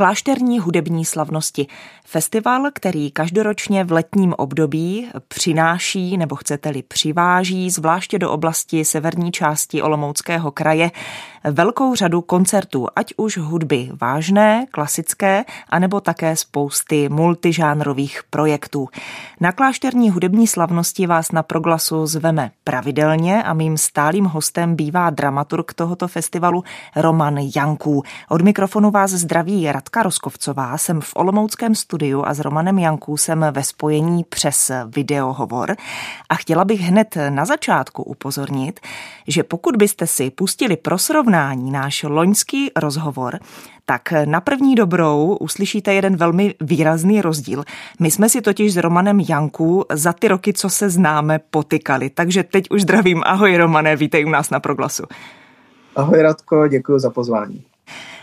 Klášterní hudební slavnosti. Festival, který každoročně v letním období přináší, nebo chcete-li přiváží, zvláště do oblasti severní části Olomouckého kraje, velkou řadu koncertů, ať už hudby vážné, klasické, anebo také spousty multižánrových projektů. Na klášterní hudební slavnosti vás na proglasu zveme pravidelně a mým stálým hostem bývá dramaturg tohoto festivalu Roman Janků. Od mikrofonu vás zdraví Radka Roskovcová, jsem v Olomouckém studiu a s Romanem Janků jsem ve spojení přes videohovor a chtěla bych hned na začátku upozornit, že pokud byste si pustili pro srovnání náš loňský rozhovor, tak na první dobrou uslyšíte jeden velmi výrazný rozdíl. My jsme si totiž s Romanem Janku za ty roky, co se známe, potykali. Takže teď už zdravím. Ahoj Romane, vítej u nás na Proglasu. Ahoj Radko, děkuji za pozvání.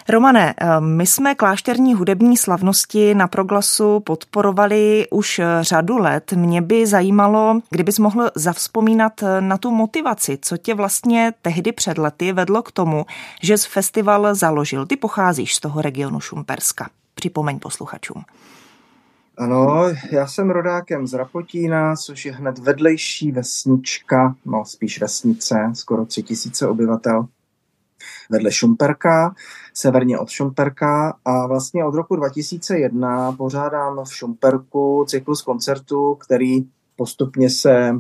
Romane, eh, my jsme klášterní hudební slavnosti na Proglasu podporovali už řadu let. Mě by zajímalo, kdybys mohl zavzpomínat na tu motivaci, co tě vlastně tehdy před lety vedlo k tomu, že z festival založil. Ty pocházíš z toho regionu Šumperska. Připomeň posluchačům. Ano, já jsem rodákem z Rapotína, což je hned vedlejší vesnička, no spíš vesnice, skoro tři tisíce obyvatel vedle Šumperka, severně od Šumperka a vlastně od roku 2001 pořádám v Šumperku cyklus koncertů, který postupně se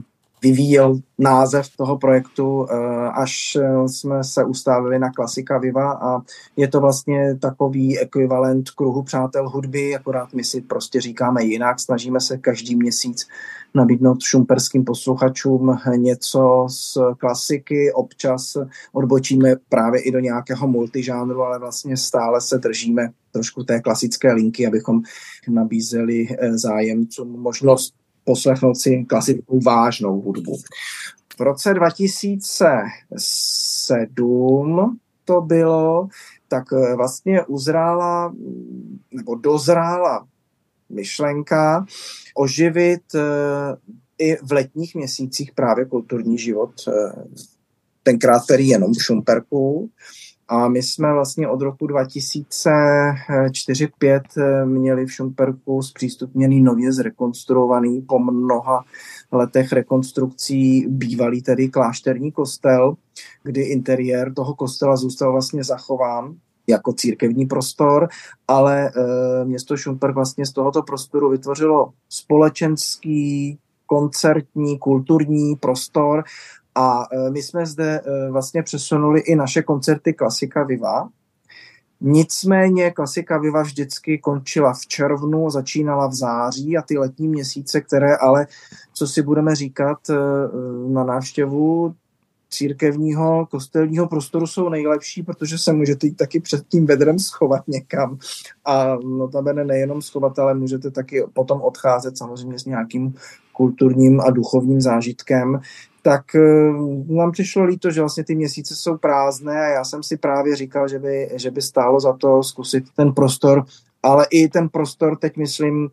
vyvíjel název toho projektu, eh, až jsme se ustávili na klasika Viva a je to vlastně takový ekvivalent kruhu přátel hudby, akorát my si prostě říkáme jinak, snažíme se každý měsíc nabídnout šumperským posluchačům něco z klasiky, občas odbočíme právě i do nějakého multižánru, ale vlastně stále se držíme trošku té klasické linky, abychom nabízeli eh, zájemcům možnost poslechnout si klasickou vážnou hudbu. V roce 2007 to bylo, tak eh, vlastně uzrála nebo dozrála myšlenka oživit eh, i v letních měsících právě kulturní život, eh, tenkrát tedy jenom v Šumperku. A my jsme vlastně od roku 2004-2005 eh, měli v Šumperku zpřístupněný nově zrekonstruovaný po mnoha letech rekonstrukcí bývalý tedy klášterní kostel, kdy interiér toho kostela zůstal vlastně zachován jako církevní prostor, ale e, město Šumperk vlastně z tohoto prostoru vytvořilo společenský, koncertní, kulturní prostor a e, my jsme zde e, vlastně přesunuli i naše koncerty Klasika Viva. Nicméně Klasika Viva vždycky končila v červnu, začínala v září a ty letní měsíce, které ale, co si budeme říkat na návštěvu, církevního kostelního prostoru jsou nejlepší, protože se můžete jít taky před tím vedrem schovat někam. A notabene nejenom schovat, ale můžete taky potom odcházet samozřejmě s nějakým kulturním a duchovním zážitkem, tak eh, nám přišlo líto, že vlastně ty měsíce jsou prázdné a já jsem si právě říkal, že by, že by stálo za to zkusit ten prostor, ale i ten prostor teď myslím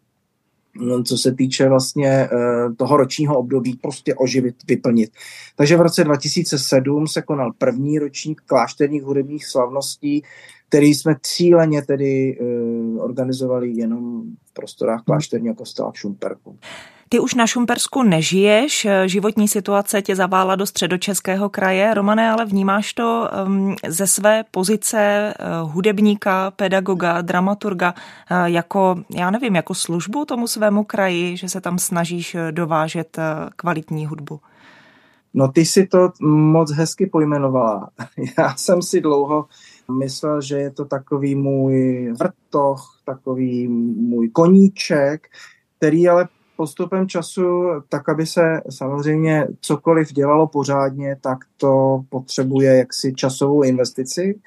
No, co se týče vlastně eh, toho ročního období, prostě oživit, vyplnit. Takže v roce 2007 se konal první ročník klášterních hudebních slavností, který jsme cíleně tedy eh, organizovali jenom v prostorách klášterního kostela v Šumperku. Ty už na Šumpersku nežiješ, životní situace tě zavála do středočeského kraje. Romane, ale vnímáš to um, ze své pozice uh, hudebníka, pedagoga, dramaturga uh, jako, já nevím, jako službu tomu svému kraji, že se tam snažíš dovážet kvalitní hudbu? No ty si to moc hezky pojmenovala. Já jsem si dlouho myslel, že je to takový můj vrtoch, takový můj koníček, který ale postupem času, tak aby se samozřejmě cokoliv dělalo pořádně, tak to potřebuje jaksi časovou investici,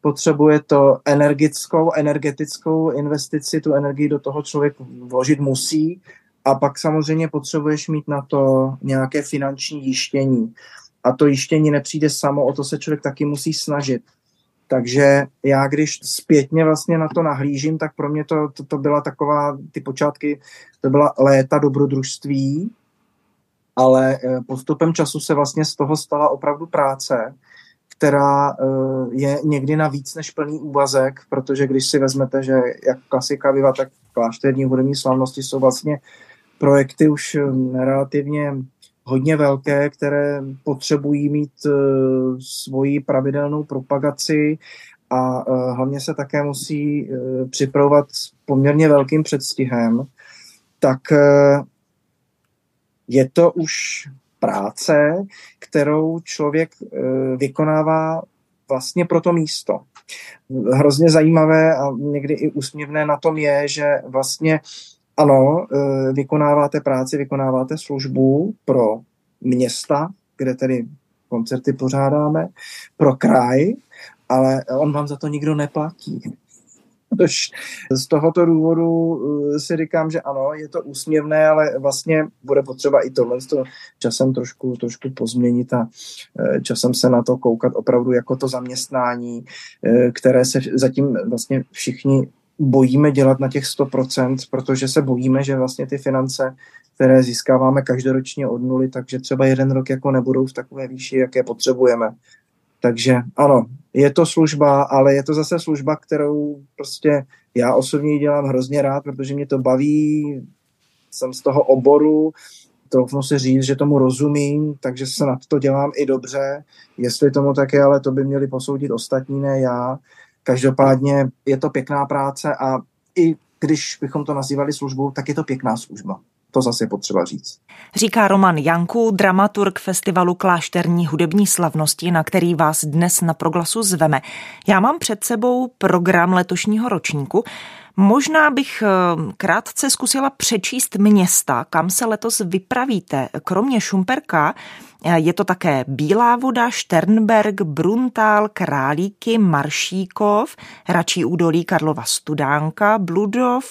potřebuje to energickou, energetickou investici, tu energii do toho člověk vložit musí a pak samozřejmě potřebuješ mít na to nějaké finanční jištění. A to jištění nepřijde samo, o to se člověk taky musí snažit. Takže já, když zpětně vlastně na to nahlížím, tak pro mě to, to, to byla taková, ty počátky, to byla léta dobrodružství, ale eh, postupem času se vlastně z toho stala opravdu práce, která eh, je někdy na víc než plný úvazek, protože když si vezmete, že jak klasika Viva, tak klášterní hudební slavnosti jsou vlastně projekty už eh, relativně hodně velké, které potřebují mít uh, svoji pravidelnou propagaci a uh, hlavně se také musí uh, připravovat s poměrně velkým předstihem, tak je to už práce, kterou člověk vykonává vlastně pro to místo. Hrozně zajímavé a někdy i úsměvné na tom je, že vlastně ano, vykonáváte práci, vykonáváte službu pro města, kde tedy koncerty pořádáme, pro kraj, ale on vám za to nikdo neplatí. Z tohoto důvodu eh, si říkám, že ano, je to úsměvné, ale vlastně bude potřeba i tohle časem trošku, trošku pozměnit a eh, časem se na to koukat opravdu jako to zaměstnání, které se zatím vlastně všichni bojíme dělat na těch 100%, protože se bojíme, že vlastně ty finance, které získáváme každoročně od nuly, takže třeba jeden rok jako nebudou v takové výši, jaké potřebujeme. Takže ano, je to služba, ale je to zase služba, kterou prostě já osobně dělám hrozně rád, protože mě to baví, jsem z toho oboru, troufnu si říct, že tomu rozumím, takže se na to dělám i dobře. Jestli tomu tak je, ale to by měli posoudit ostatní, ne já. Každopádně je to pěkná práce a i když bychom to nazývali službou, tak je to pěkná služba. To zase je potřeba říct. Říká Roman Janku, dramaturg festivalu Klášterní hudební slavnosti, na který vás dnes na proglasu zveme. Já mám před sebou program letošního ročníku. Možná bych eh, krátce zkusila přečíst města, kam se letos vypravíte. Kromě Šumperka eh, je to také Bílá voda, Šternberg, Bruntál, Králíky, Maršíkov, Račí údolí Karlova Studánka, Bludov,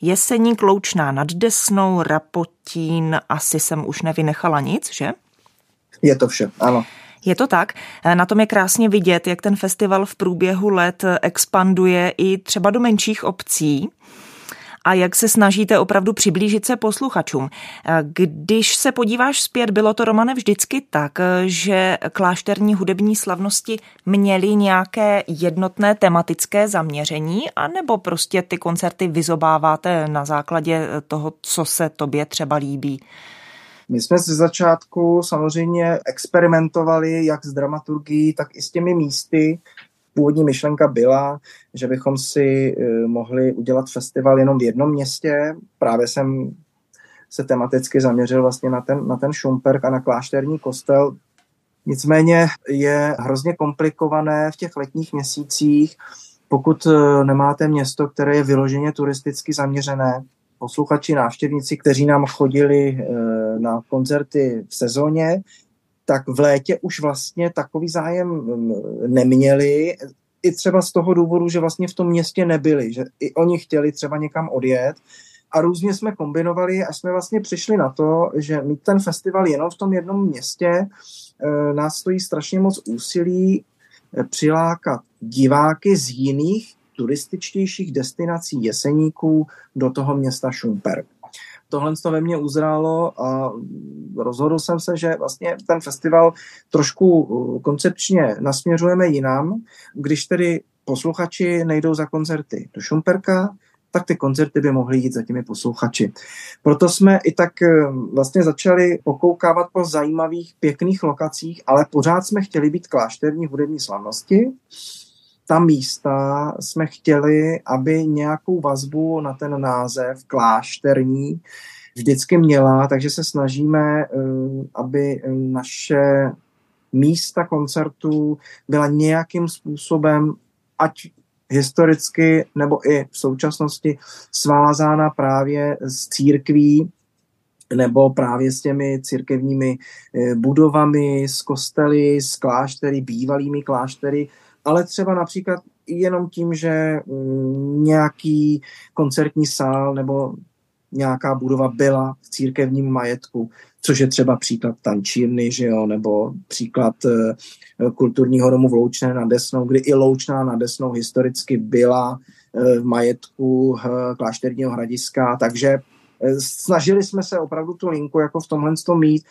Jeseník, Loučná nad Desnou, Rapotín, asi jsem už nevynechala nic, že? Je to vše, ano. Je to tak. Na tom je krásně vidět, jak ten festival v průběhu let expanduje i třeba do menších obcí a jak se snažíte opravdu přiblížit se posluchačům. Když se podíváš zpět, bylo to, Romane, vždycky tak, že klášterní hudební slavnosti měly nějaké jednotné tematické zaměření, anebo prostě ty koncerty vyzobáváte na základě toho, co se tobě třeba líbí? My jsme ze začátku samozřejmě experimentovali jak s dramaturgií, tak i s těmi místy. Původní myšlenka byla, že bychom si eh, mohli udělat festival jenom v jednom městě. Právě jsem se tematicky zaměřil vlastně na ten, na ten Šumperk a na klášterní kostel. Nicméně je hrozně komplikované v těch letních měsících, pokud eh, nemáte město, které je vyloženě turisticky zaměřené, posluchači, návštěvníci, kteří nám chodili eh, na koncerty v sezóně, tak v létě už vlastně takový zájem mm, neměli, i třeba z toho důvodu, že vlastně v tom městě nebyli, že i oni chtěli třeba někam odjet. A různě jsme kombinovali a jsme vlastně přišli na to, že mít ten festival jenom v tom jednom městě eh, nás stojí strašně moc úsilí eh, přilákat diváky z jiných turističtějších destinací jeseníků do toho města Šumperk. Tohle to ve mně uzrálo a rozhodl jsem se, že vlastně ten festival trošku uh, koncepčně nasměřujeme jinam. Když tedy posluchači nejdou za koncerty do Šumperka, tak ty koncerty by mohly jít za těmi posluchači. Proto jsme i tak uh, vlastně začali pokoukávat po zajímavých, pěkných lokacích, ale pořád jsme chtěli být klášterní hudební slavnosti ta místa jsme chtěli, aby nějakou vazbu na ten název klášterní vždycky měla, takže se snažíme, eh, aby naše místa koncertů byla nějakým způsobem, ať historicky nebo i v současnosti svázána právě s církví nebo právě s těmi církevními eh, budovami, s kostely, s kláštery, bývalými kláštery, ale třeba například jenom tím, že mm, nějaký koncertní sál nebo nějaká budova byla v církevním majetku, což je třeba příklad tančírny, že jo, nebo příklad e, kulturního domu v Loučné nad Desnou, kdy i Loučná nad Desnou historicky byla e, v majetku e, klášterního hradiska, takže snažili jsme se opravdu tu linku jako v tomhle mít,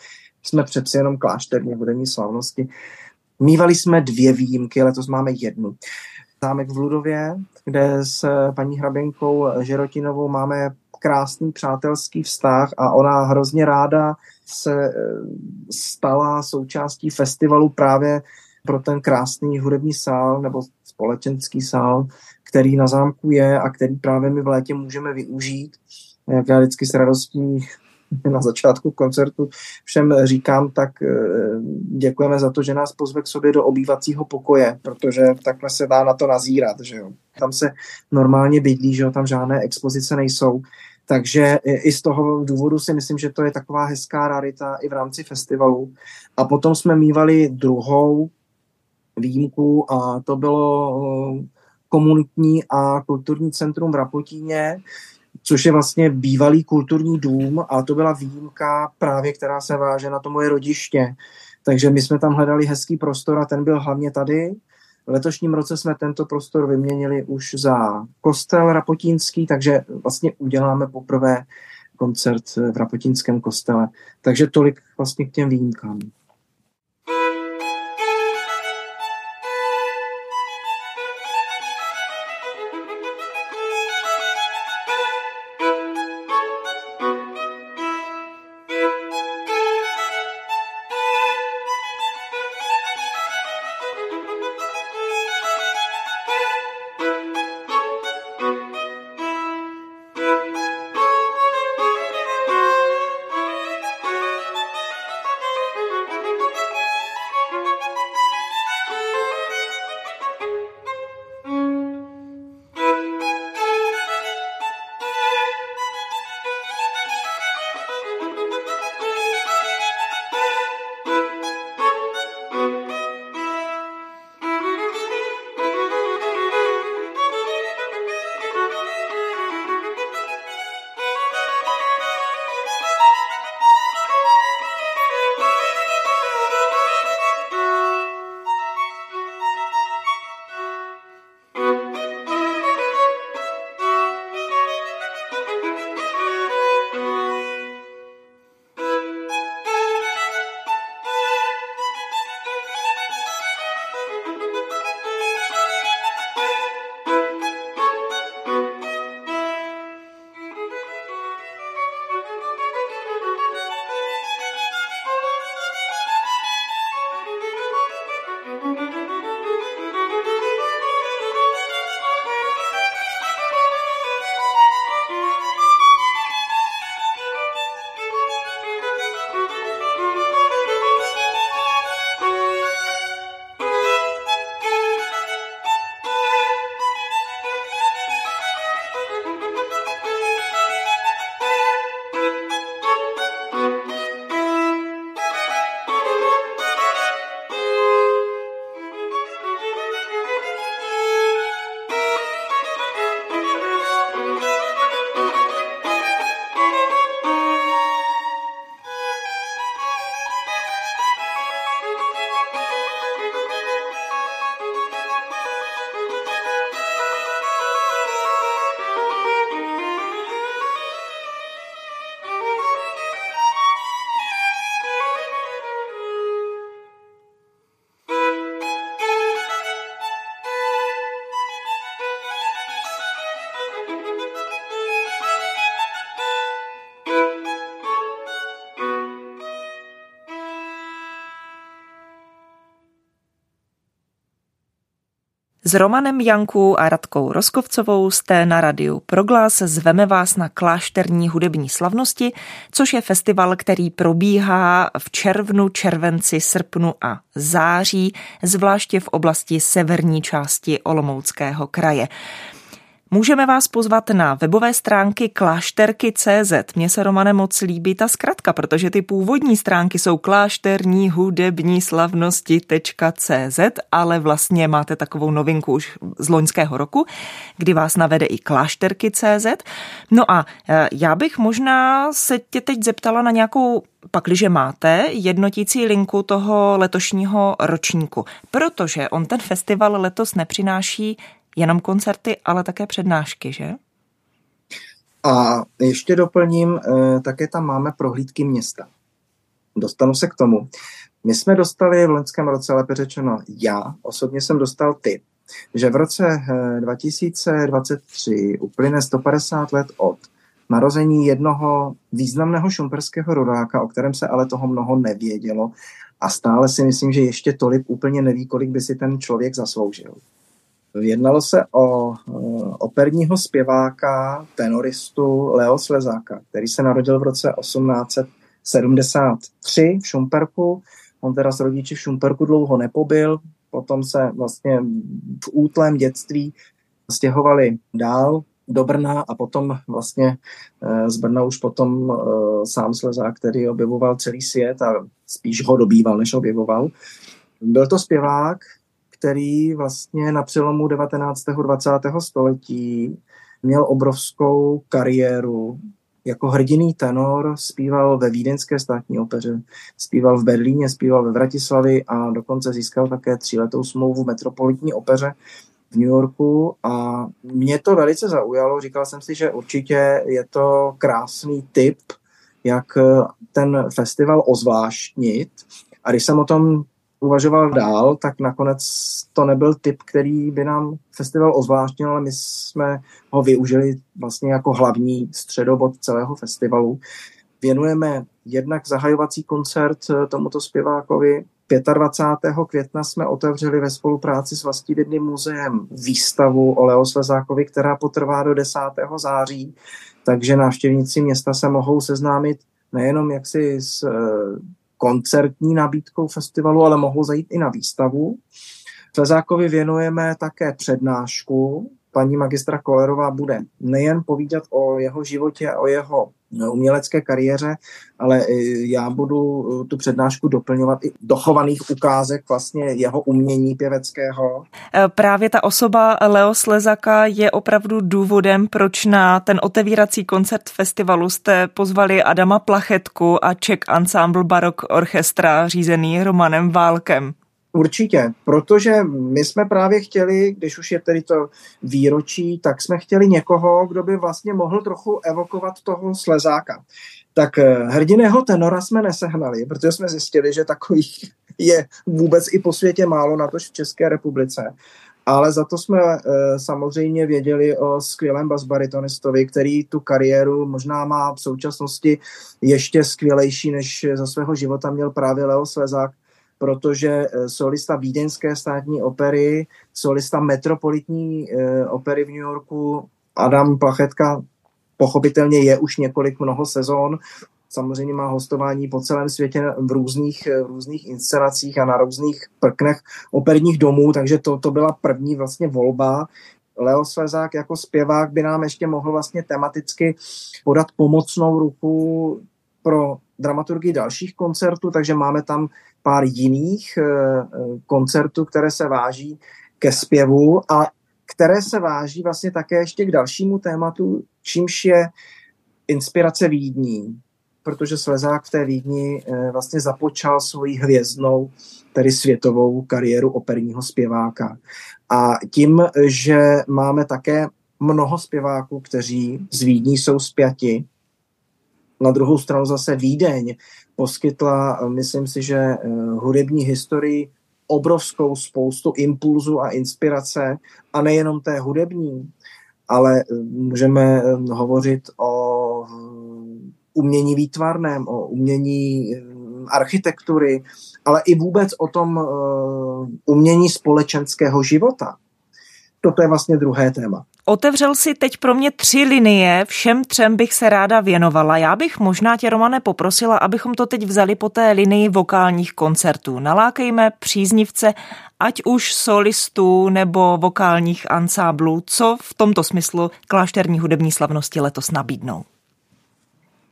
jsme přeci jenom klášterní hudební slavnosti, Mývali jsme dvě výjimky, letos máme jednu. Zámek v Ludově, kde s paní hraběnkou Žerotinovou máme krásný přátelský vztah a ona hrozně ráda se eh, stala součástí festivalu právě pro ten krásný hudební sál nebo společenský sál, který na zámku je a který právě my v létě můžeme využít. Jak já vždycky s radostí na začátku koncertu všem říkám, tak eh, děkujeme za to, že nás pozve k sobě do obývacího pokoje, protože takhle se dá na to nazírat, že jo. Tam se normálně bydlí, že jo, tam žádné expozice nejsou. Takže i z toho důvodu si myslím, že to je taková hezká rarita i v rámci festivalu. A potom jsme mývali druhou výjimku a to bylo eh, komunitní a kulturní centrum v Rapotíně, což je vlastně bývalý kulturní dům a to byla výjimka právě, která se váže na to moje rodiště. Takže my jsme tam hledali hezký prostor a ten byl hlavně tady. V letošním roce jsme tento prostor vyměnili už za kostel Rapotínský, takže vlastně uděláme poprvé koncert v Rapotínském kostele. Takže tolik vlastně k těm výjimkám. S Romanem Jankou a Radkou Roskovcovou jste na radiu Proglas. Zveme vás na klášterní hudební slavnosti, což je festival, který probíhá v červnu, červenci, srpnu a září, zvláště v oblasti severní části Olomouckého kraje. Můžeme vás pozvat na webové stránky klášterky.cz. Mně se, Romane, moc líbí ta zkratka, protože ty původní stránky jsou klášterní hudební slavnosti.cz, ale vlastně máte takovou novinku už z loňského roku, kdy vás navede i klášterky.cz. No a e, já bych možná se tě teď zeptala na nějakou pakliže máte jednotící linku toho letošního ročníku, protože on ten festival letos nepřináší jenom koncerty, ale také přednášky, že? A ještě doplním, eh, také tam máme prohlídky města. Dostanu se k tomu. My jsme dostali v loňském roce, lépe řečeno já, osobně jsem dostal tip, že v roce 2023 uplyne 150 let od narození jednoho významného šumperského rodáka, o kterém se ale toho mnoho nevědělo a stále si myslím, že ještě tolik úplně neví, kolik by si ten člověk zasloužil. Jednalo se o operního zpěváka, tenoristu Leo Slezáka, který se narodil v roce 1873 v Šumperku. On teda s rodiči v Šumperku dlouho nepobyl, potom se vlastně v útlém dětství stěhovali dál do Brna a potom vlastně eh, z Brna už potom eh, sám Slezák, který objevoval celý svět a spíš ho dobýval, než objevoval. Byl to zpěvák, který vlastně na přelomu 19. 20. století měl obrovskou kariéru. Jako hrdiný tenor zpíval ve Vídeňské státní opeře, zpíval v Berlíně, zpíval ve Vratislavi a dokonce získal také tříletou smlouvu v Metropolitní opeře v New Yorku a mě to velice zaujalo. Říkal jsem si, že určitě je to krásný tip, jak ten festival ozvláštnit. A když jsem o tom uvažoval dál, tak nakonec to nebyl typ, který by nám festival ozvláštnil, ale my jsme ho využili vlastně jako hlavní středobod celého festivalu. Věnujeme jednak zahajovací koncert tomuto zpěvákovi, 25. května jsme otevřeli ve spolupráci s Vlastivědným muzeem výstavu o Leo Svezákovi, která potrvá do 10. září, takže návštěvníci města se mohou seznámit nejenom jaksi s eh, koncertní nabídkou festivalu, ale mohou zajít i na výstavu. Svezákovi věnujeme také přednášku. Paní magistra Kolerová bude nejen povídat o jeho životě, o jeho umělecké kariéře, ale já budu eh, tu přednášku doplňovat i dochovaných ukázek vlastně jeho umění pěveckého. Eh, právě ta osoba Leo Slezaka je opravdu důvodem, proč na ten otevírací koncert festivalu jste pozvali Adama Plachetku a Czech Ensemble Barok Orchestra řízený Romanem Válkem. Určitě, protože my jsme právě chtěli, když už je tedy to výročí, tak jsme chtěli někoho, kdo by vlastně mohl trochu evokovat toho slezáka. Tak eh, hrdiného tenora jsme nesehnali, protože jsme zjistili, že takových je vůbec i po světě málo, na tož v České republice. Ale za to jsme e, samozřejmě věděli o skvělém basbaritonistovi, který tu kariéru možná má v současnosti ještě skvělejší, než za svého života měl právě Leo Slezák protože eh, solista Vídeňské státní opery, solista metropolitní eh, opery v New Yorku, Adam Plachetka, pochopitelně je už několik mnoho sezon, samozřejmě má hostování po celém světě v různých, eh, v různých inscenacích a na různých prknech operních domů, takže to, to byla první vlastně volba. Leo Svezák jako zpěvák by nám ještě mohl vlastně tematicky podat pomocnou ruku pro dramaturgii dalších koncertů, takže máme tam pár jiných eh, eh, koncertů, které se váží ke zpěvu a které se váží vlastně také ještě k dalšímu tématu, čímž je inspirace Vídní, protože Slezák v té Vídni eh, vlastně započal svoji hvězdnou, tedy světovou kariéru operního zpěváka. A tím, že máme také mnoho zpěváků, kteří z Vídní jsou zpěti, na druhou stranu zase Vídeň poskytla, myslím si, že eh, hudební historii obrovskou spoustu impulzu a inspirace a nejenom té hudební, ale eh, můžeme eh, hovořit o umění výtvarném, o umění architektury, ale i vůbec o tom umění společenského života. Toto je vlastně druhé téma. Otevřel si teď pro mě tři linie, všem třem bych se ráda věnovala. Já bych možná tě, Romane, poprosila, abychom to teď vzali po té linii vokálních koncertů. Nalákejme příznivce, ať už solistů nebo vokálních ansáblů, co v tomto smyslu klášterní hudební slavnosti letos nabídnou.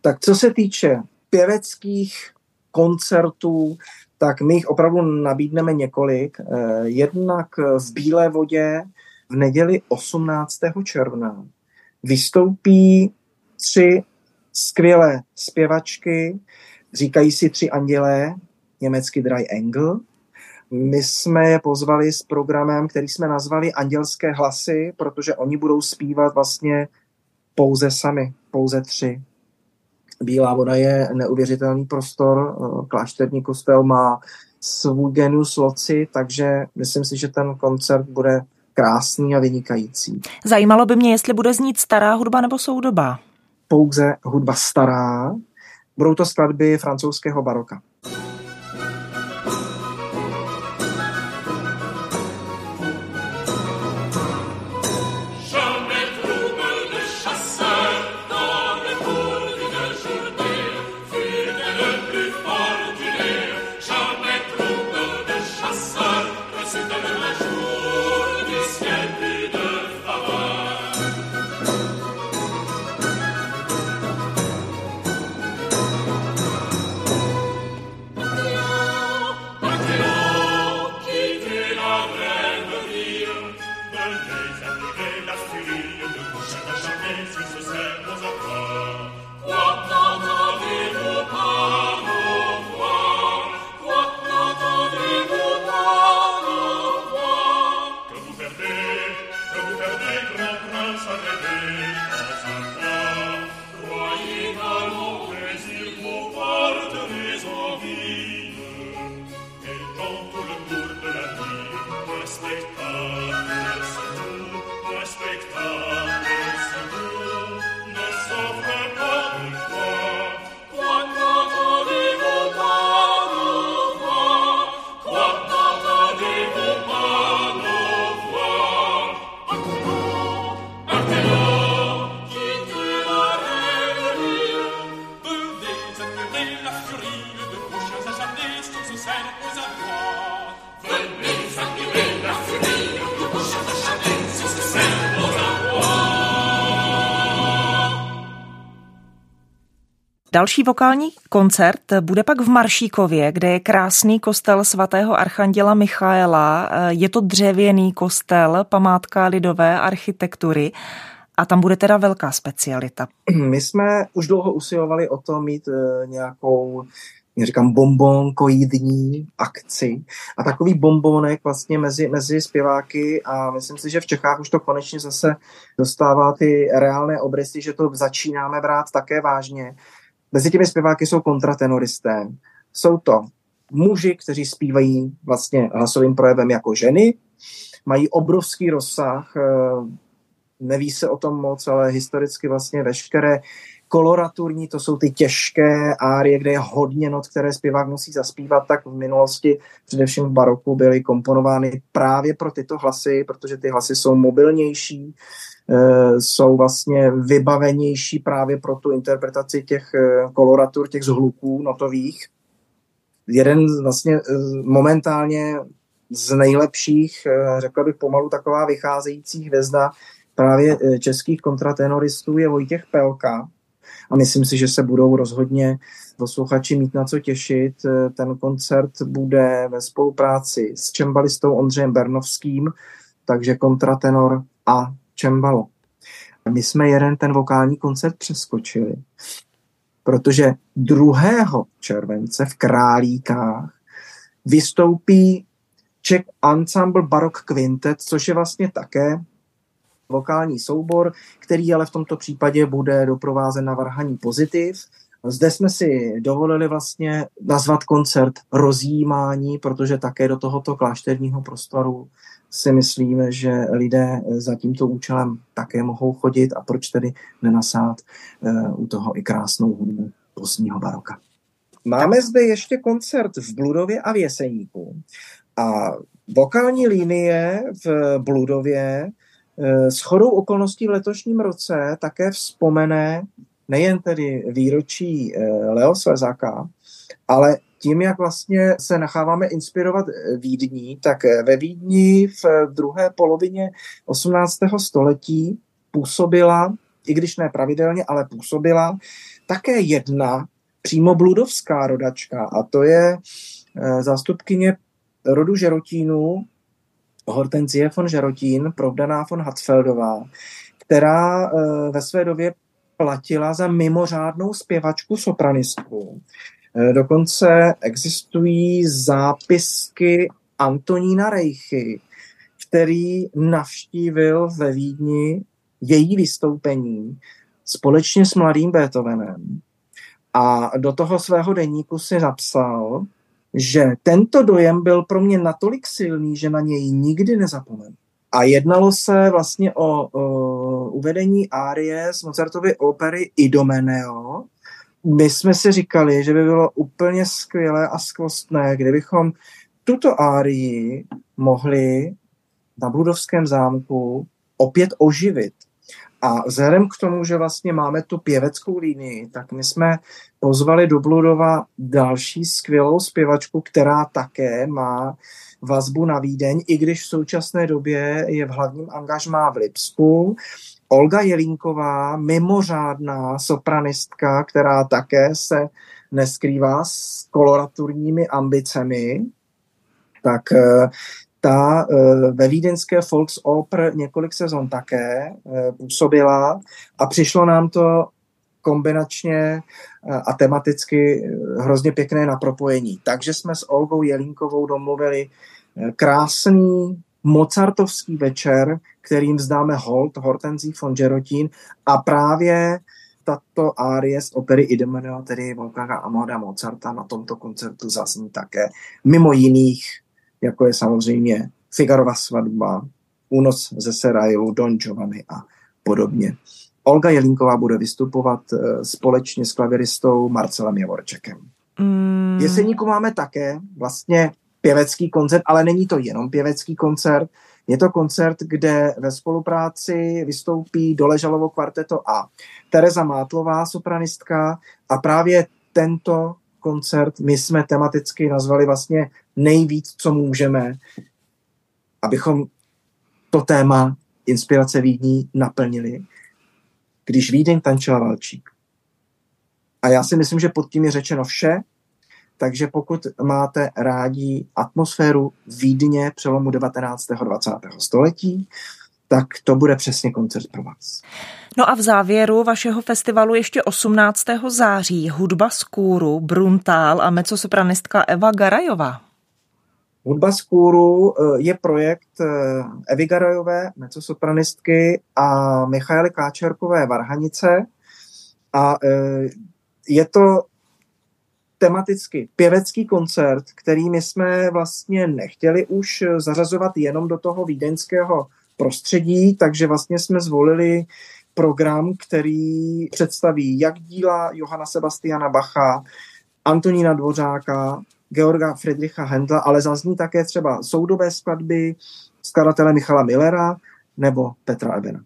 Tak co se týče pěveckých koncertů, tak my jich opravdu nabídneme několik. Eh, jednak v Bílé vodě v neděli 18. června vystoupí tři skvělé zpěvačky, říkají si tři andělé, německy Dry Engel. My jsme je pozvali s programem, který jsme nazvali Andělské hlasy, protože oni budou zpívat vlastně pouze sami, pouze tři. Bílá voda je neuvěřitelný prostor, klášterní kostel má svůj genius loci, takže myslím si, že ten koncert bude krásný a vynikající. Zajímalo by mě, jestli bude znít stará hudba nebo soudobá. Pouze hudba stará. Budou to skladby francouzského baroka. Další vokální koncert bude pak v Maršíkově, kde je krásný kostel svatého archanděla Michaela. Je to dřevěný kostel, památka lidové architektury. A tam bude teda velká specialita. My jsme už dlouho usilovali o to mít e, nějakou říkám bombonkoidní akci a takový bombonek vlastně mezi, mezi zpěváky a myslím si, že v Čechách už to konečně zase dostává ty reálné obrysy, že to začínáme brát také vážně Mezi těmi zpěváky jsou kontratenoristé. Jsou to muži, kteří zpívají vlastně hlasovým projevem jako ženy, mají obrovský rozsah, eh, neví se o tom moc, ale historicky vlastně veškeré koloraturní, to jsou ty těžké árie, kde je hodně not, které zpěvák musí zaspívat, tak v minulosti, především v baroku, byly komponovány právě pro tyto hlasy, protože ty hlasy jsou mobilnější, Eh, jsou vlastně vybavenější právě pro tu interpretaci těch eh, koloratur, těch zhluků notových. Jeden vlastně eh, momentálně z nejlepších, řekl bych pomalu taková vycházející hvězda právě českých kontratenoristů je Vojtěch Pelka. A myslím si, že se budou rozhodně posluchači mít na co těšit. Ten koncert bude ve spolupráci s čembalistou Ondřejem Bernovským, takže kontratenor a čembalo. My jsme jeden ten vokální koncert přeskočili, protože 2. července v Králíkách vystoupí Czech Ensemble Baroque Quintet, což je vlastně také vokální soubor, který ale v tomto případě bude doprovázen na varhaní pozitiv. Zde jsme si dovolili vlastně nazvat koncert rozjímání, protože také do tohoto klášterního prostoru si myslíme, že lidé za tímto účelem také mohou chodit a proč tedy nenasát uh, u toho i krásnou hudbu pozdního baroka. Máme zde ještě koncert v Bludově a v Jeseníku. A vokální linie v Bludově s chodou okolností v letošním roce také vzpomene nejen tedy výročí uh, Leo Svezaka, ale tím, jak vlastně se necháváme inspirovat eh, Vídní, tak eh, ve Vídni v eh, druhé polovině 18. století působila, i když ne pravidelně, ale působila také jedna přímo bludovská rodačka a to je zástupkyně rodu Žerotínů, Hortenzie von Žerotín, provdaná von Hatzfeldová, která ve své době platila za mimořádnou zpěvačku sopranistku Eh, dokonce existují zápisky Antonína Rejchy, který navštívil ve Vídni její vystoupení společně s mladým Beethovenem. A do toho svého deníku si napsal, že tento dojem byl pro mě natolik silný, že na něj nikdy nezapomenu. A jednalo se vlastně o, o uvedení árie z Mozartovy opery Idomeneo. My jsme si říkali, že by bylo úplně skvělé a skvostné, kdybychom tuto árii mohli na Budovském zámku opět oživit. A vzhledem k tomu, že vlastně máme tu pěveckou linii, tak my jsme pozvali do Bludova další skvělou zpěvačku, která také má vazbu na Vídeň, i když v současné době je v hlavním angažmá v Lipsku. Olga Jelínková, mimořádná sopranistka, která také se neskrývá s koloraturními ambicemi, tak eh, ta eh, ve vídeňské Volksoper několik sezon také eh, působila a přišlo nám to kombinačně a tematicky hrozně pěkné na propojení. Takže jsme s Olgou Jelínkovou domluvili krásný mozartovský večer, kterým zdáme hold Hortenzí von Gerotin a právě tato árie z opery Idomeneo, tedy Wolfganga Amadeus Mozarta, na tomto koncertu zazní také. Mimo jiných, jako je samozřejmě Figarova svatba, Únos ze Serajlu, Don Giovanni a podobně. Olga Jelínková bude vystupovat eh, společně s klaviristou Marcelem Javorčekem. Mm. Jeseníku máme také vlastně pěvecký koncert, ale není to jenom pěvecký koncert, je to koncert, kde ve spolupráci vystoupí Doležalovo kvarteto a Tereza Mátlová, sopranistka a právě tento koncert my jsme tematicky nazvali vlastně nejvíc, co můžeme, abychom to téma inspirace Vídní naplnili, když Vídeň tančila Valčík. A já si myslím, že pod tím je řečeno vše, takže pokud máte rádi atmosféru Vídně přelomu 19. a 20. století, tak to bude přesně koncert pro vás. No a v závěru vašeho festivalu ještě 18. září hudba z kůru, Bruntál a mecosopranistka Eva Garajová. Hudba z kůru eh, je projekt eh, Evy Garajové, mecosopranistky a Michaely Káčerkové Varhanice a eh, je to tematicky pěvecký koncert, který my jsme vlastně nechtěli už zařazovat jenom do toho vídeňského prostředí, takže vlastně jsme zvolili program, který představí jak díla Johana Sebastiana Bacha, Antonína Dvořáka, Georga Friedricha Hendla, ale zazní také třeba soudové skladby skladatele Michala Millera nebo Petra Ebena.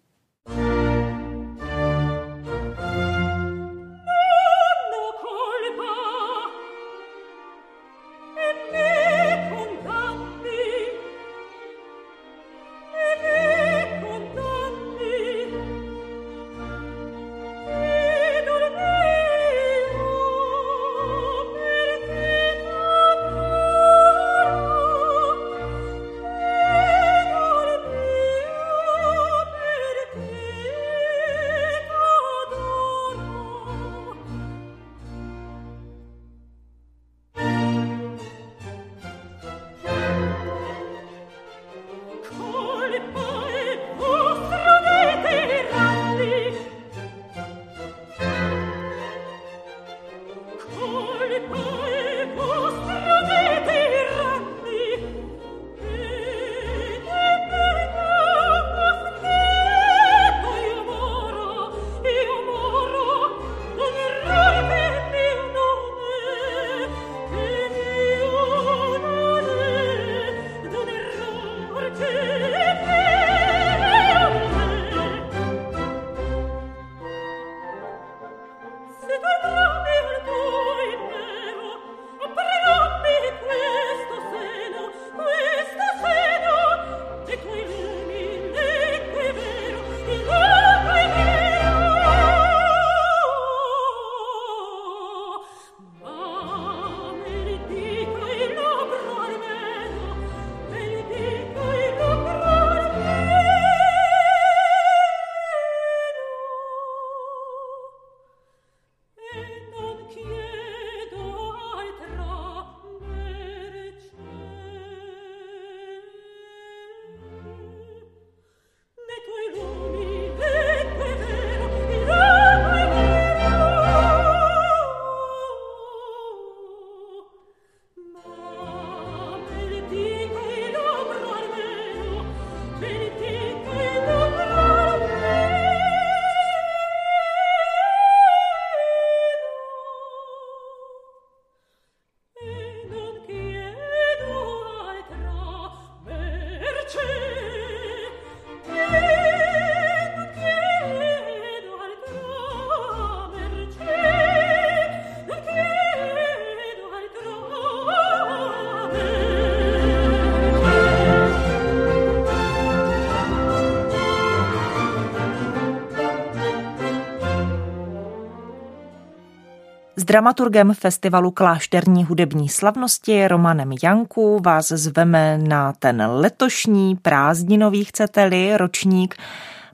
Dramaturgem festivalu Klášterní hudební slavnosti Romanem Janku vás zveme na ten letošní prázdninový, chcete-li, ročník.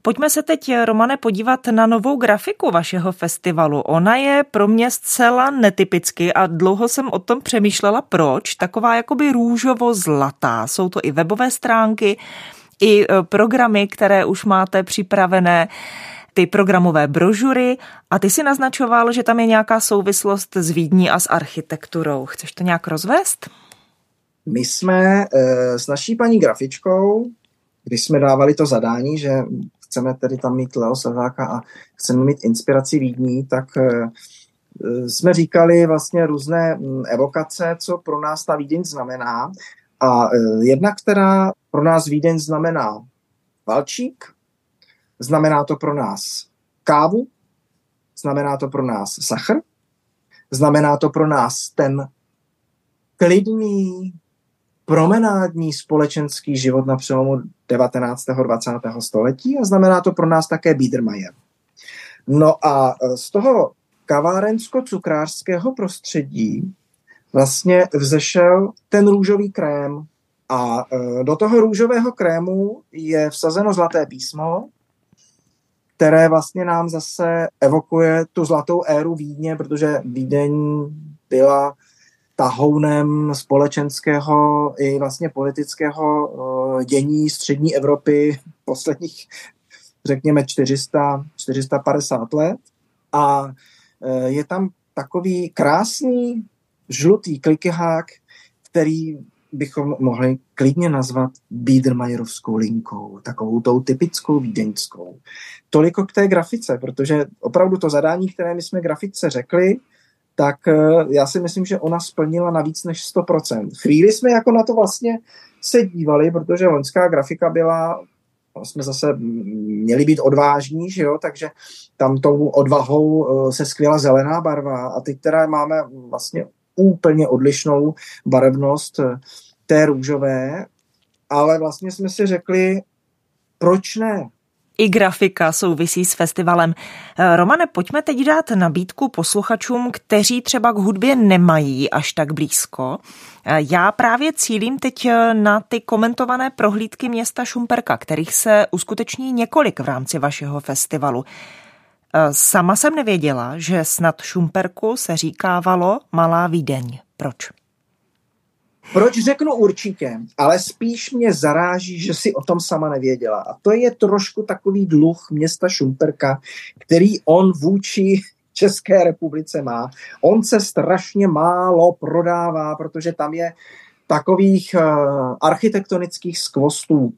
Pojďme se teď, Romane, podívat na novou grafiku vašeho festivalu. Ona je pro mě zcela netypicky a dlouho jsem o tom přemýšlela, proč. Taková jakoby růžovo-zlatá. Jsou to i webové stránky, i e, programy, které už máte připravené ty programové brožury a ty si naznačoval, že tam je nějaká souvislost s Vídní a s architekturou. Chceš to nějak rozvést? My jsme e, s naší paní grafičkou, když jsme dávali to zadání, že chceme tedy tam mít Leo Sazáka a chceme mít inspiraci Vídní, tak e, jsme říkali vlastně různé evokace, co pro nás ta Vídeň znamená. A jedna, která pro nás Vídeň znamená Valčík, Znamená to pro nás kávu, znamená to pro nás sachr, znamená to pro nás ten klidný, promenádní společenský život na přelomu 19. a 20. století a znamená to pro nás také Biedermeier. No a e, z toho kavárensko-cukrářského prostředí vlastně vzešel ten růžový krém a e, do toho růžového krému je vsazeno zlaté písmo, které vlastně nám zase evokuje tu zlatou éru Vídně, protože Vídeň byla tahounem společenského i vlastně politického eh, dění střední Evropy posledních, řekněme, 400, 450 let. A eh, je tam takový krásný žlutý klikihák, který bychom mohli klidně nazvat Biedermajerovskou linkou, takovou tou typickou vídeňskou. Toliko k té grafice, protože opravdu to zadání, které my jsme grafice řekli, tak eh, já si myslím, že ona splnila na víc než 100%. Chvíli jsme jako na to vlastně se dívali, protože loňská grafika byla jsme zase měli být odvážní, že jo, takže tam tou odvahou eh, se skvěla zelená barva a teď teda máme vlastně úplně odlišnou barevnost eh, té růžové, ale vlastně jsme si řekli, proč ne? I grafika souvisí s festivalem. Eh, Romane, pojďme teď dát nabídku posluchačům, kteří třeba k hudbě nemají až tak blízko. Eh, já právě cílím teď na ty komentované prohlídky města Šumperka, kterých se uskuteční několik v rámci vašeho festivalu. Sama jsem nevěděla, že snad Šumperku se říkávalo Malá Vídeň. Proč? Proč řeknu určitě, ale spíš mě zaráží, že si o tom sama nevěděla. A to je trošku takový dluh města Šumperka, který on vůči České republice má. On se strašně málo prodává, protože tam je takových uh, architektonických skvostů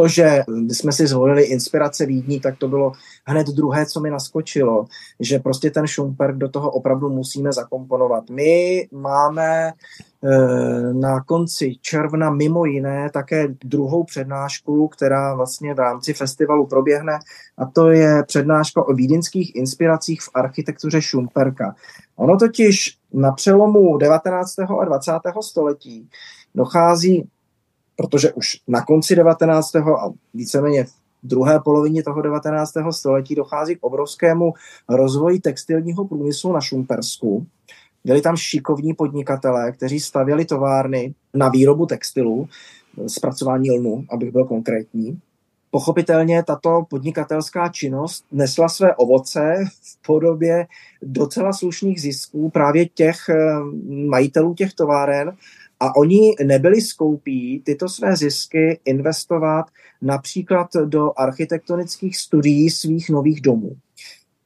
to, že jsme si zvolili inspirace Vídní, tak to bylo hned druhé, co mi naskočilo, že prostě ten Schumperk do toho opravdu musíme zakomponovat. My máme eh, na konci června mimo jiné také druhou přednášku, která vlastně v rámci festivalu proběhne a to je přednáška o vídeňských inspiracích v architektuře Schumperka. Ono totiž na přelomu 19. a 20. století dochází protože už na konci 19. a víceméně v druhé polovině toho 19. století dochází k obrovskému rozvoji textilního průmyslu na Šumpersku. Byli tam šikovní podnikatelé, kteří stavěli továrny na výrobu textilu, zpracování lnu, abych byl konkrétní. Pochopitelně tato podnikatelská činnost nesla své ovoce v podobě docela slušných zisků právě těch eh, majitelů těch továren a oni nebyli skoupí tyto své zisky investovat například do architektonických studií svých nových domů.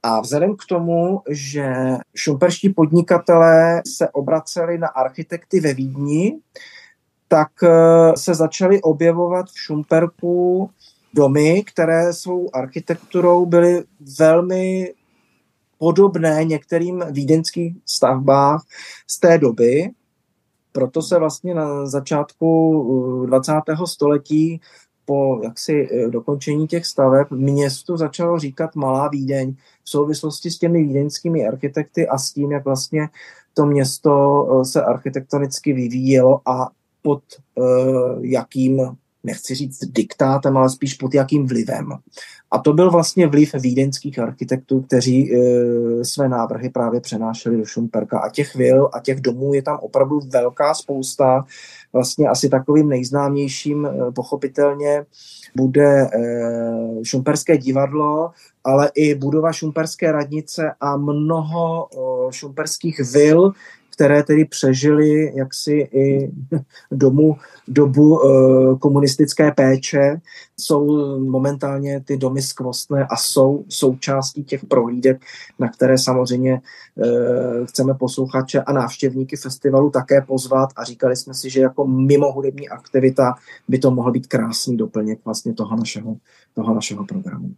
A vzhledem k tomu, že šumperští podnikatelé se obraceli na architekty ve Vídni, tak eh, se začaly objevovat v Šumperku domy, které svou architekturou byly velmi podobné některým vídeňským stavbách z té doby proto se vlastně na začátku 20. Uh, století po jaksi eh, dokončení těch staveb městu začalo říkat Malá Vídeň v souvislosti s těmi vídeňskými architekty a s tím, jak vlastně to město eh, se architektonicky vyvíjelo a pod jakým nechci říct diktátem, ale spíš pod jakým vlivem. A to byl vlastně vliv vídeňských architektů, kteří e, své návrhy právě přenášeli do Šumperka. A těch vil a těch domů je tam opravdu velká spousta. Vlastně asi takovým nejznámějším e, pochopitelně bude e, Šumperské divadlo, ale i budova Šumperské radnice a mnoho e, šumperských vil, které tedy přežily jaksi i domu, dobu e, komunistické péče, jsou momentálně ty domy skvostné a jsou součástí těch prohlídek, na které samozřejmě e, chceme posluchače a návštěvníky festivalu také pozvat a říkali jsme si, že jako mimo hudební aktivita by to mohl být krásný doplněk vlastně toho našeho, toho našeho programu.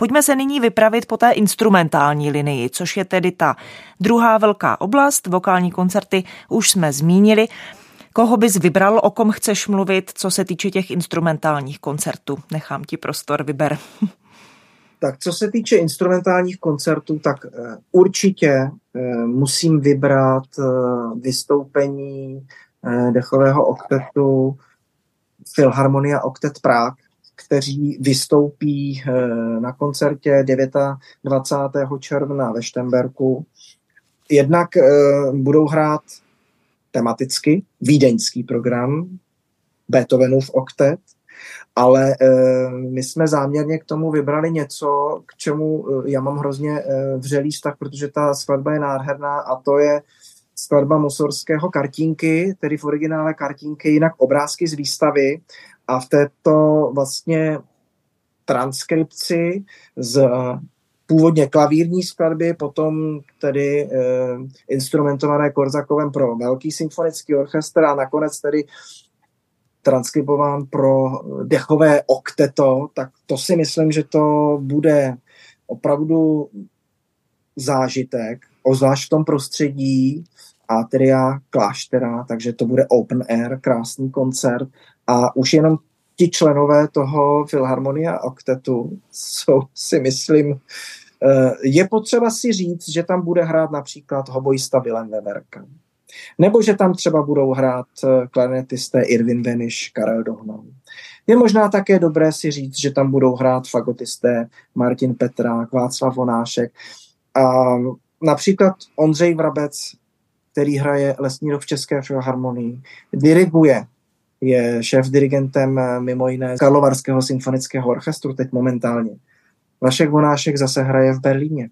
Pojďme se nyní vypravit po té instrumentální linii, což je tedy ta druhá velká oblast. Vokální koncerty už jsme zmínili. Koho bys vybral, o kom chceš mluvit, co se týče těch instrumentálních koncertů? Nechám ti prostor, vyber. Tak co se týče instrumentálních koncertů, tak uh, určitě uh, musím vybrat uh, vystoupení dechového oktetu Philharmonia Oktet Prague, kteří vystoupí eh, na koncertě 29. června ve Štemberku. Jednak eh, budou hrát tematicky vídeňský program Beethovenův oktet, ale eh, my jsme záměrně k tomu vybrali něco, k čemu já mám hrozně vřelý vztah, protože ta skladba je nádherná a to je skladba Musorského kartínky, tedy v originále kartínky, jinak obrázky z výstavy a v této vlastně transkripci z původně klavírní skladby, potom tedy e, instrumentované Korzakovem pro velký symfonický orchestr a nakonec tedy transkribován pro dechové okteto, tak to si myslím, že to bude opravdu zážitek, ozvlášť v tom prostředí Atria Kláštera, takže to bude open air, krásný koncert a už jenom ti členové toho Filharmonia Oktetu jsou si myslím, eh, je potřeba si říct, že tam bude hrát například hobojista Willem Weberka. Nebo že tam třeba budou hrát eh, klarinetisté Irvin Veniš, Karel Dohnal. Je možná také dobré si říct, že tam budou hrát fagotisté Martin Petrák, Václav Vonášek a například Ondřej Vrabec, který hraje lesní v České filharmonii, diriguje je šéf-dirigentem eh, mimo jiné Karlovarského symfonického orchestru teď momentálně. Vašek Vonášek zase hraje v Berlíně.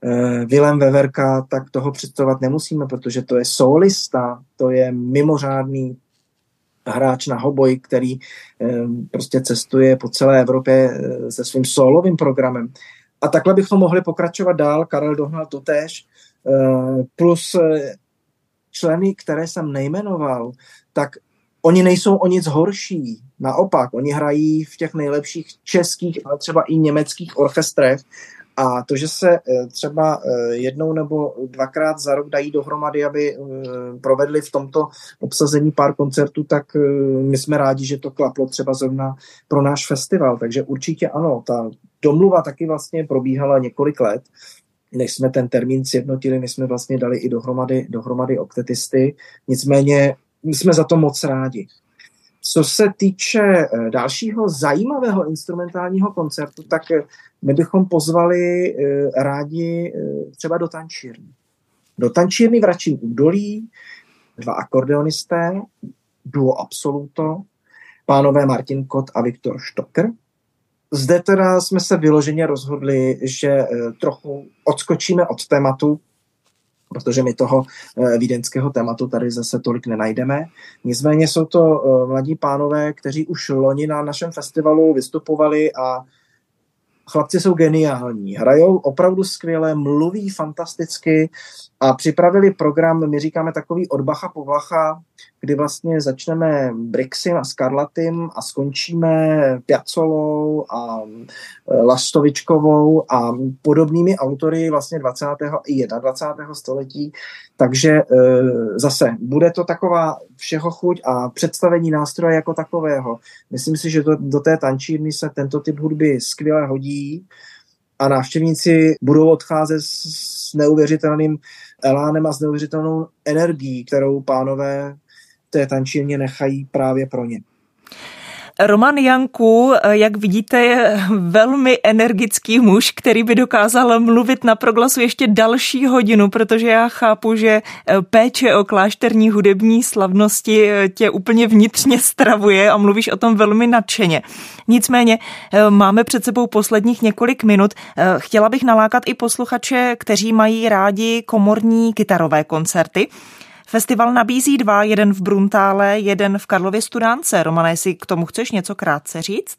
Uh, Willem Weverka, tak toho představovat nemusíme, protože to je solista, to je mimořádný hráč na hoboj, který um, prostě cestuje po celé Evropě se svým solovým programem. A takhle bychom mohli pokračovat dál. Karel Dohnal totéž, uh, plus členy, které jsem nejmenoval, tak oni nejsou o nic horší. Naopak, oni hrají v těch nejlepších českých, ale třeba i německých orchestrech a to, že se eh, třeba eh, jednou nebo dvakrát za rok dají dohromady, aby eh, provedli v tomto obsazení pár koncertů, tak my jsme rádi, že to klaplo třeba zrovna pro náš festival. Takže určitě ano, ta domluva taky vlastně probíhala několik let než jsme ten termín sjednotili, my jsme vlastně dali i dohromady, dohromady oktetisty. Nicméně jsme za to moc rádi. Co se týče eh, dalšího zajímavého instrumentálního koncertu, tak eh, my bychom pozvali eh, rádi třeba do tančírny. Do tančírny v Račím údolí dva akordeonisté, duo Absoluto, pánové Martin Kot a Viktor Štoker. Zde teda jsme se vyloženě rozhodli, že trochu odskočíme od tématu, protože my toho eh, vídeňského tématu tady zase tolik nenajdeme. Nicméně jsou to eh, mladí pánové, kteří už loni na našem festivalu vystupovali a chlapci jsou geniální, hrajou opravdu skvěle, mluví fantasticky a připravili program, my říkáme takový od Bacha po Vlacha, kdy vlastně začneme Brixim a Scarlatim a skončíme Piacolou a e, Lastovičkovou a podobnými autory vlastně 20. i 21. století. Takže e, zase bude to taková všeho chuť a představení nástroje jako takového. Myslím si, že do, do té tančírny se tento typ hudby skvěle hodí a návštěvníci budou odcházet s neuvěřitelným elánem a s neuvěřitelnou energií, kterou pánové té tančírně nechají právě pro ně. Roman Janku, jak vidíte, je velmi energický muž, který by dokázal mluvit na proglasu ještě další hodinu, protože já chápu, že péče o klášterní hudební slavnosti tě úplně vnitřně stravuje a mluvíš o tom velmi nadšeně. Nicméně máme před sebou posledních několik minut. Chtěla bych nalákat i posluchače, kteří mají rádi komorní kytarové koncerty. Festival nabízí dva, jeden v Bruntále, jeden v Karlově Studánce. Romane, jestli k tomu chceš něco krátce říct?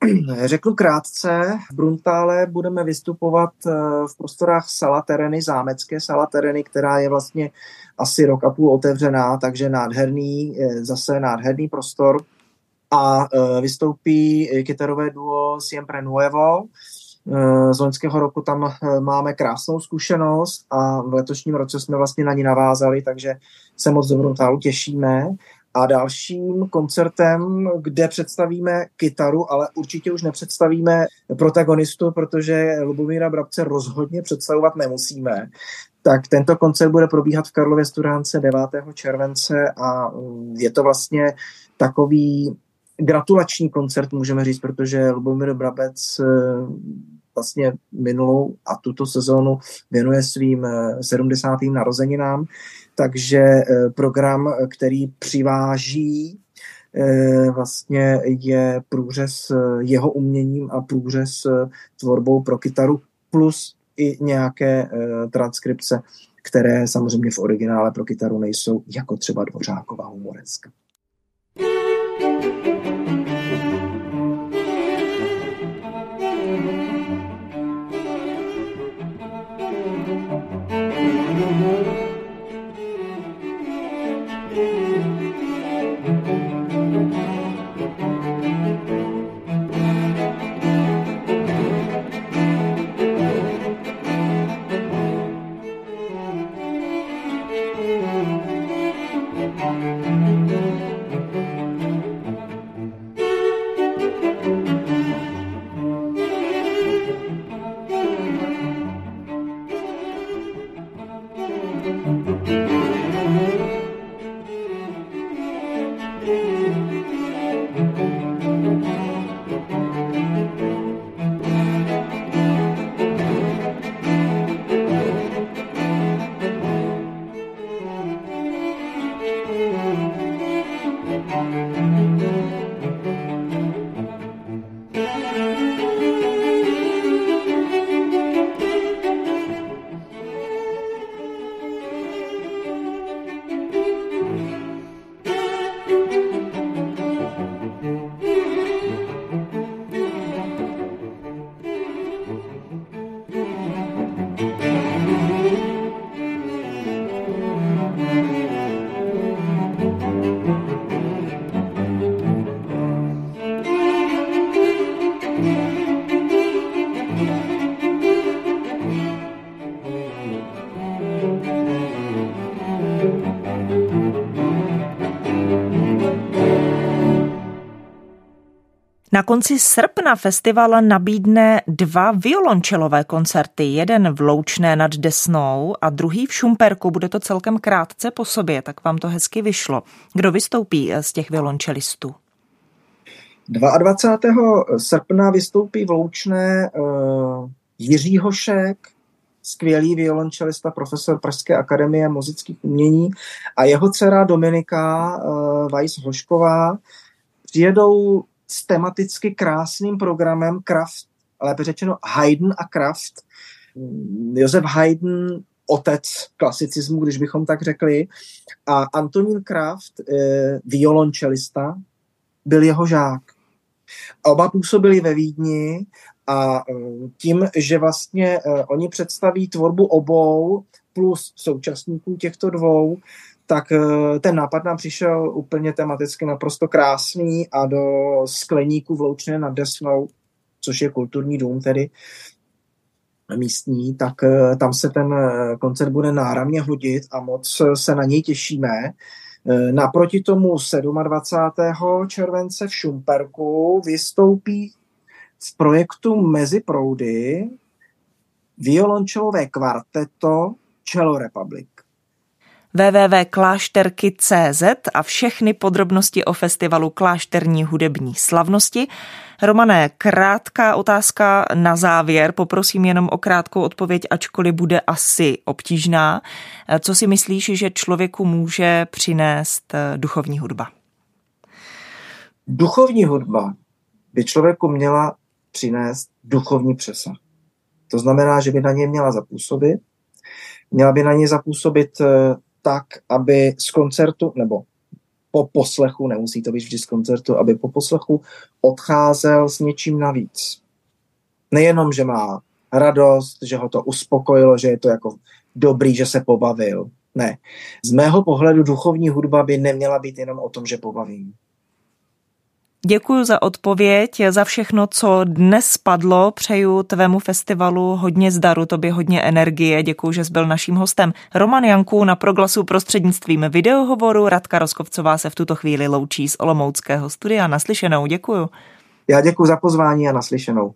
Řeknu krátce, v Bruntále budeme vystupovat eh, v prostorách Sala Tereny, zámecké Sala Tereny, která je vlastně asi rok a půl otevřená, takže nádherný, eh, zase nádherný prostor. A eh, vystoupí kytarové duo Siempre Nuevo, z loňského roku tam eh, máme krásnou zkušenost a v letošním roce jsme vlastně na ní navázali, takže se moc do Bruntálu těšíme. A dalším koncertem, kde představíme kytaru, ale určitě už nepředstavíme protagonistu, protože Lubomíra Brabce rozhodně představovat nemusíme. Tak tento koncert bude probíhat v Karlově Studánce 9. července a mm, je to vlastně takový gratulační koncert, můžeme říct, protože Lubomír Brabec eh, vlastně minulou a tuto sezónu věnuje svým 70. Eh, narozeninám, takže eh, program, který přiváží vlastně je průřez jeho uměním a průřez tvorbou pro kytaru plus i nějaké transkripce, které samozřejmě v originále pro kytaru nejsou, jako třeba Dvořáková humoreska. Na konci srpna festival nabídne dva violončelové koncerty. Jeden v Loučné nad Desnou a druhý v Šumperku. Bude to celkem krátce po sobě, tak vám to hezky vyšlo. Kdo vystoupí z těch violončelistů? 22. srpna vystoupí v Loučné uh, Jiří Hošek, skvělý violončelista, profesor Pražské akademie muzických umění a jeho dcera Dominika uh, Weiss Hošková přijedou s tematicky krásným programem Kraft, lépe řečeno Haydn a Kraft. Josef Haydn, otec klasicismu, když bychom tak řekli, a Antonín Kraft, eh, violončelista, byl jeho žák. Oba působili ve Vídni a eh, tím, že vlastně eh, oni představí tvorbu obou plus současníků těchto dvou, tak eh, ten nápad nám přišel úplně tematicky naprosto krásný a do skleníku vloučené nad Desnou, což je kulturní dům tedy místní, tak eh, tam se ten eh, koncert bude náramně hodit a moc se na něj těšíme. Naproti tomu 27. července v Šumperku vystoupí v projektu Mezi proudy violončelové kvarteto Cello Republic www.klášterky.cz a všechny podrobnosti o festivalu Klášterní hudební slavnosti. Romané, krátká otázka na závěr. Poprosím jenom o krátkou odpověď, ačkoliv bude asi obtížná. Co si myslíš, že člověku může přinést eh, duchovní hudba? Duchovní hudba by člověku měla přinést duchovní přesah. To znamená, že by na ně měla zapůsobit, měla by na ně zapůsobit eh, tak, aby z koncertu, nebo po poslechu, nemusí to být vždy z koncertu, aby po poslechu odcházel s něčím navíc. Nejenom, že má radost, že ho to uspokojilo, že je to jako dobrý, že se pobavil. Ne. Z mého pohledu duchovní hudba by neměla být jenom o tom, že pobavím. Děkuji za odpověď, za všechno, co dnes spadlo. Přeju tvému festivalu hodně zdaru, tobě hodně energie. Děkuji, že jsi byl naším hostem. Roman Janku na proglasu prostřednictvím videohovoru. Radka Roskovcová se v tuto chvíli loučí z Olomouckého studia. Naslyšenou, děkuji. Já děkuji za pozvání a naslyšenou.